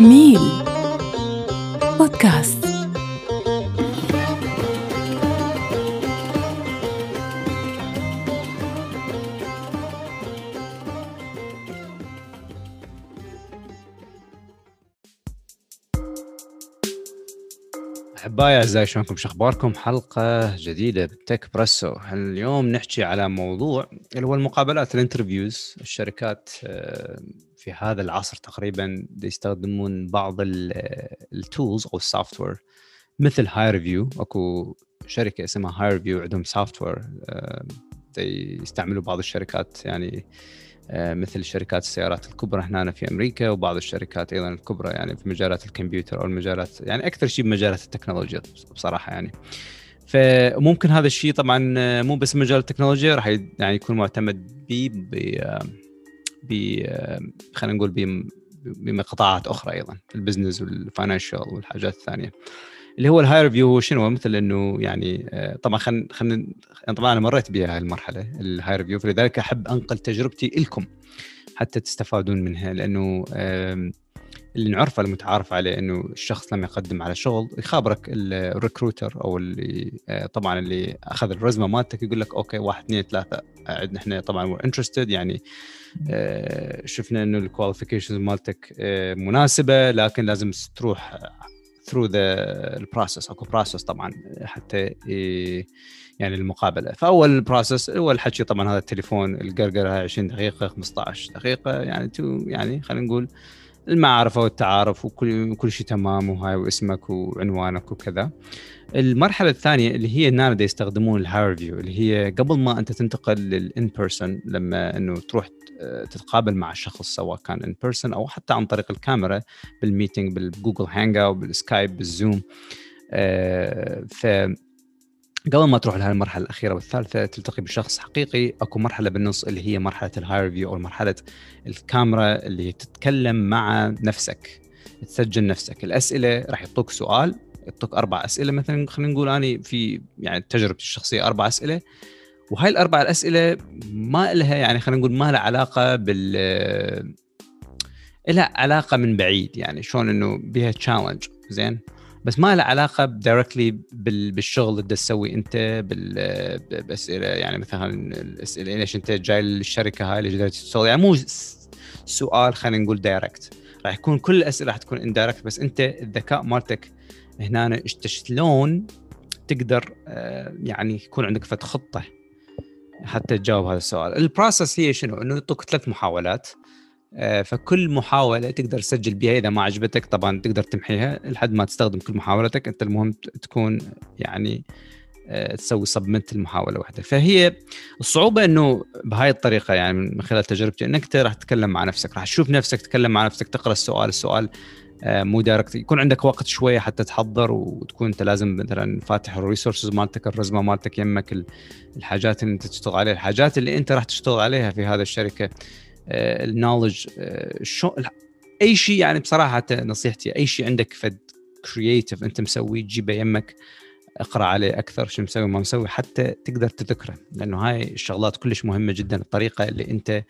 ميل بودكاست. أحبائي أعزائي شلونكم؟ شو أخباركم؟ حلقة جديدة ب Tech بريسو. اليوم نحكي على موضوع اللي هو المقابلات ال interviews الشركات آه، في هذا العصر تقريبا يستخدمون بعض ال tools أو ال software مثل هاير فيو أكو شركة اسمها هاير فيو عندهم software يستعملوا بعض الشركات يعني آه، مثل شركات السيارات الكبرى هنا في أمريكا وبعض الشركات أيضا الكبرى يعني في مجالات الكمبيوتر أو المجالات يعني أكثر شيء بمجالات التكنولوجيا بصراحة يعني. فممكن هذا الشيء طبعا آه، مو بس مجال التكنولوجيا راح يعني يكون معتمد ب ب خلينا نقول بقطاعات أخرى أيضا ال business وال financial والحاجات الثانية. اللي هو الهاير فيو هو شنو؟ مثل إنه يعني آه، طبعا خلينا خلينا طبعا أنا مريت بها المرحلة الهاير فيو فلذلك أحب أنقل تجربتي لكم حتى تستفادون منها لأنه اللي نعرفه المتعارف عليه إنه الشخص لما يقدم على شغل يخابرك ال recruiter أو اللي آه، طبعا اللي أخذ ال resume مالتك يقول لك okay واحد اثنين ثلاثة عندنا إحنا طبعا interested يعني آه، شفنا إنه ال qualifications مالتك مناسبة لكن لازم تروح through the ال process أكو process طبعا حتى يعني المقابلة. فأول process أول حكي طبعا هذا التليفون القرقرة هاي 20 دقيقة 15 دقيقة يعني تو يعني خلينا نقول المعارف والتعارف وكل كل شيء تمام وهاي واسمك وعنوانك وكذا. المرحلة الثانية اللي هي الناس يستخدمون الهاير فيو اللي هي قبل ما أنت تنتقل لل in person لما إنه تروح تتقابل مع الشخص سواء كان in person أو حتى عن طريق الكاميرا بال meeting بال Google Hangout بالسكايب بالزوم. ف قبل ما تروح لهذه المرحلة الأخيرة والثالثة تلتقي بشخص حقيقي أكو مرحلة بالنص اللي هي مرحلة الهاير فيو أو مرحلة الكاميرا اللي تتكلم مع نفسك تسجل نفسك. الأسئلة راح يعطوك سؤال يعطوك أربع أسئلة مثلا خلينا نقول أني في يعني تجربتي الشخصية أربع أسئلة. وهاي الأربع الأسئلة ما لها يعني خلينا نقول ما لها علاقة بال لها علاقة من بعيد يعني شلون إنه بها challenge زين؟ بس ما لها علاقة directly بالشغل اللي تسوي أنت بالاسئله يعني مثلا الأسئلة ليش أنت جاي للشركة هاي ليش تشتغل يعني مو سؤال خلينا نقول direct راح يكون كل الأسئلة راح تكون indirect بس أنت الذكاء مالتك هنا شلون تقدر آه، يعني يكون عندك فت خطة حتى تجاوب هذا السؤال. ال process هي شنو؟ إنه يعطوك ثلاث محاولات. فكل محاولة تقدر تسجل بها إذا ما عجبتك طبعا تقدر تمحيها لحد ما تستخدم كل محاولتك. أنت المهم تكون يعني آه، تسوي submit المحاوله واحدة. فهي الصعوبة إنه بهاي الطريقة يعني من خلال تجربتي إنك أنت راح تتكلم مع نفسك راح تشوف نفسك تتكلم مع نفسك تقرأ السؤال السؤال آه، مو direct يكون عندك وقت شوية حتى تحضر وتكون أنت لازم مثلا فاتح ال resources مالتك ال resume مالتك يمك الحاجات اللي أنت تشتغل عليها. الحاجات اللي أنت راح تشتغل عليها في هذا الشركة ال knowledge آه، شو أي شيء يعني بصراحة نصيحتي أي شيء عندك فد creative أنت مسويه تجيبه يمك اقرأ عليه أكثر شو مسوي ما مسوي حتى تقدر تذكره لأنه هاي الشغلات كلش مهمة جدا الطريقة اللي أنت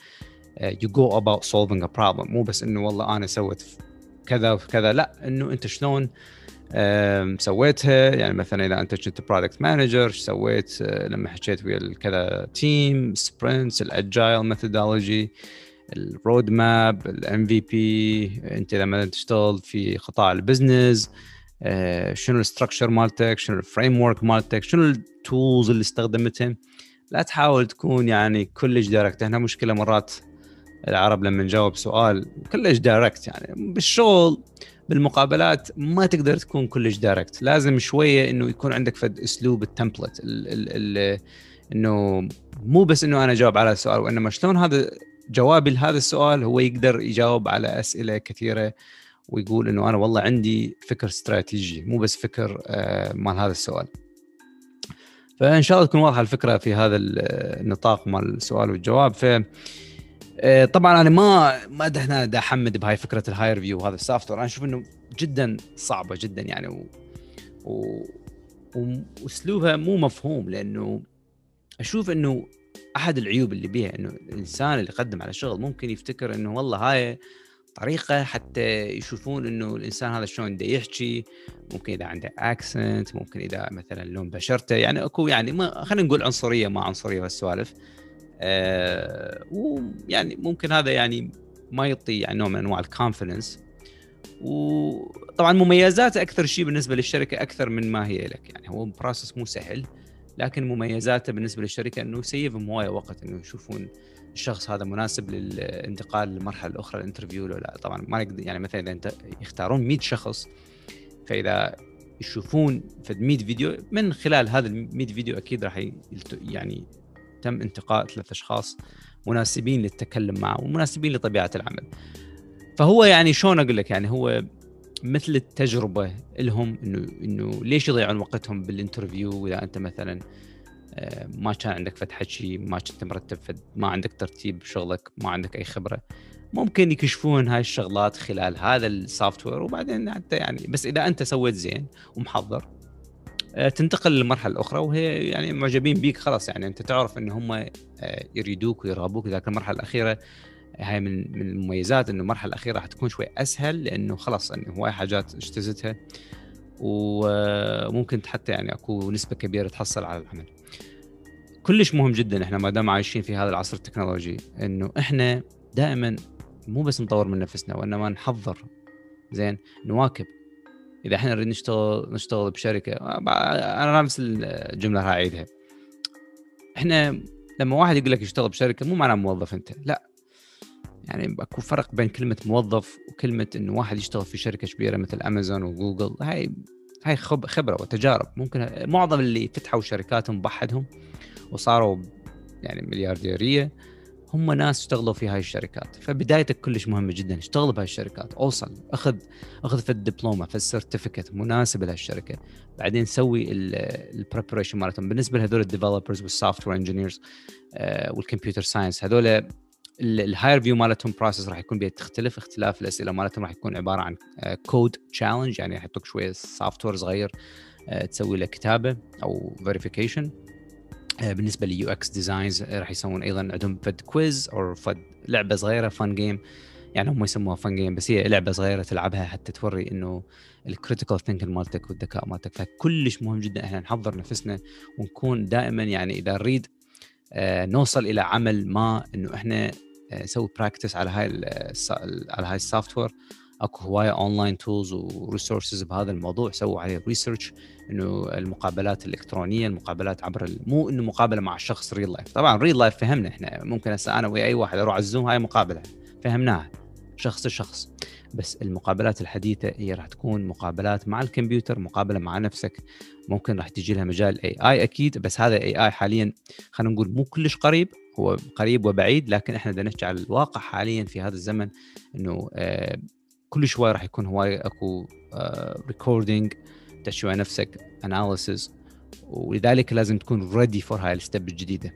you go about solving a problem مو بس إنه والله أنا سويت كذا وكذا لا إنه أنت شلون سويتها يعني مثلا إذا أنت كنت product manager سويت آه، لما حكيت ويا كذا team sprints ال agile methodology ال roadmap ال MVP أنت لما تشتغل في قطاع ال business آه، شنو ال structure مالتك شنو ال framework مالتك شنو ال tools اللي استخدمتها لا تحاول تكون يعني كلش direct هنا مشكلة مرات العرب لما نجاوب سؤال كلش direct يعني بالشغل بالمقابلات ما تقدر تكون كلش direct لازم شوية إنه يكون عندك فد أسلوب ال template إنه مو بس إنه أنا أجاوب على السؤال وإنما شلون هذا جوابي لهذا السؤال هو يقدر يجاوب على أسئلة كثيرة ويقول إنه أنا والله عندي فكر استراتيجي مو بس فكر آه، مال هذا السؤال. فإن شاء الله تكون واضحة الفكرة في هذا النطاق مال السؤال والجواب. ف آه، طبعا أنا ما ما هنا دا أحبذ بهاي فكرة الهاير فيو وهذا ال soft أنا أشوف إنه جدا صعبة جدا يعني و... و... وأسلوبها مو مفهوم لأنه أشوف إنه أحد العيوب اللي بيها إنه الإنسان اللي يقدم على شغل ممكن يفتكر إنه والله هاي طريقة حتى يشوفون إنه الإنسان هذا شلون بده يحكي ممكن إذا عنده accent ممكن إذا مثلا لون بشرته يعني أكو يعني ما خلينا نقول عنصرية ما عنصرية هالسوالف. آه ويعني ممكن هذا يعني ما يعطي يعني نوع من أنواع ال confidence وطبعا مميزاته أكثر شيء بالنسبة للشركة أكثر من ما هي لك. يعني هو process مو سهل. لكن مميزاته بالنسبة للشركة إنه ي save هم هوايه وقت إنه يشوفون الشخص هذا مناسب للانتقال للمرحلة الأخرى ال interview ولا لا طبعا ما يعني مثلا إذا أنت يختارون 100 شخص فإذا يشوفون في 100 فيديو من خلال هذا ال 100 فيديو أكيد راح يعني تم انتقاء ثلاث أشخاص مناسبين للتكلم معه ومناسبين لطبيعة العمل. فهو يعني شلون أقول لك يعني هو مثل التجربة لهم انه إنه ليش يضيعون وقتهم بالانترفيو؟ إذا أنت مثلا آه، ما كان عندك فتحة شيء ما كنت مرتب فد ما عندك ترتيب شغلك ما عندك أي خبرة ممكن يكشفون هاي الشغلات خلال هذا ال software وبعدين حتى يعني بس إذا أنت سويت زين ومحضر آه، تنتقل للمرحلة الأخرى وهي يعني معجبين بيك خلاص يعني أنت تعرف إن هم آه، يريدوك ويرغبوك ذاك المرحلة الأخيرة هاي من من المميزات إنه المرحلة الأخيرة راح تكون شوي أسهل لأنه خلاص إنه هواي حاجات اجتزتها. وممكن حتى يعني أكو نسبة كبيرة تحصل على العمل. كلش مهم جدا إحنا ما دام عايشين في هذا العصر التكنولوجي إنه إحنا دائما مو بس نطور من نفسنا وإنما نحضر. زين؟ نواكب. إذا إحنا نريد نشتغل نشتغل بشركة أنا نفس الجملة راح أعيدها. إحنا لما واحد يقول لك يشتغل بشركة مو معناه موظف أنت لا. يعني أكو فرق بين كلمة موظف وكلمة إنه واحد يشتغل في شركة كبيرة مثل امازون وجوجل هاي هاي خبرة وتجارب. ممكن معظم اللي فتحوا شركاتهم بحدهم وصاروا يعني مليارديرية هم ناس اشتغلوا في هاي الشركات. فبدايتك كلش مهمة جدا. اشتغل بهاي الشركات. أوصل أخذ أخذ في الدبلومة في ال certificate مناسب لهالشركه بعدين سوي ال preparation مالتهم. بالنسبة لهذول ال developers وال software engineers وال computer science هذول ال HireVue مالتهم process راح يكون بيختلف اختلاف الأسئلة مالتهم راح يكون عبارة عن كود آه، challenge يعني يحطوك شوية software صغير آه، تسوي له كتابة أو verification آه، بالنسبة لل UX designs راح يسوون أيضا عندهم فد quiz أو فد لعبة صغيرة fun game يعني هم يسموها fun game بس هي لعبة صغيرة تلعبها حتى توري إنه ال critical thinking مالتك والذكاء مالتك. فكلش مهم جدا إحنا نحضر نفسنا ونكون دائما يعني إذا نريد نوصل إلى عمل ما إنه إحنا آه نسوي practice على هاي على هاي ال software أكو هواية online tools و resources بهذا الموضوع سووا عليه research إنه المقابلات الإلكترونية المقابلات عبر مو إنه مقابلة مع الشخص real life طبعا real life فهمنا إحنا. ممكن هسه أنا ويا اي واحد أروح على الزوم هاي مقابلة. فهمناها. شخص لشخص. بس المقابلات الحديثة هي راح تكون مقابلات مع الكمبيوتر مقابلة مع نفسك. ممكن راح تجي لها مجال اي اي أكيد بس هذا اي اي حاليا خلينا نقول مو كلش قريب. هو قريب وبعيد لكن إحنا بدنا نحكي على الواقع حاليا في هذا الزمن إنه آه كل شوي راح يكون هواي أكو recording آه تسوي نفسك analysis ولذلك لازم تكون ready for هاي ال step الجديدة.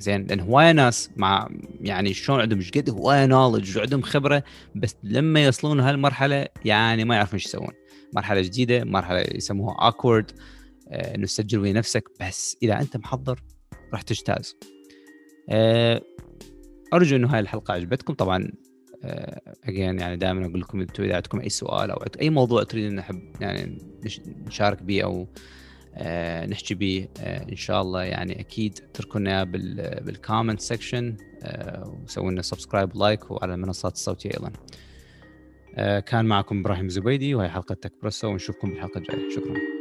زين لأن هوايه ناس مع يعني شلون عندهم إيش قد هوايه knowledge وعندهم خبرة بس لما يوصلون هالمرحلة يعني ما يعرفون إيش يسوون. مرحلة جديدة مرحلة يسموها awkward آه إنه تسجل ويا نفسك بس إذا أنت محضر راح تجتاز. أرجو إنه هاي الحلقة عجبتكم. طبعا again يعني دائما أقول لكم أنتم إذا عندكم أي سؤال أو أي موضوع تريدون نحب يعني نشارك به أو آه نحكي به آه إن شاء الله يعني أكيد اتركوا لنا بال comment section آه وسووا لنا subscribe و like وعلى المنصات الصوتية أيضا. آه كان معكم إبراهيم زبيدي وهي حلقة تك برسو ونشوفكم بالحلقة الجاية. شكرا.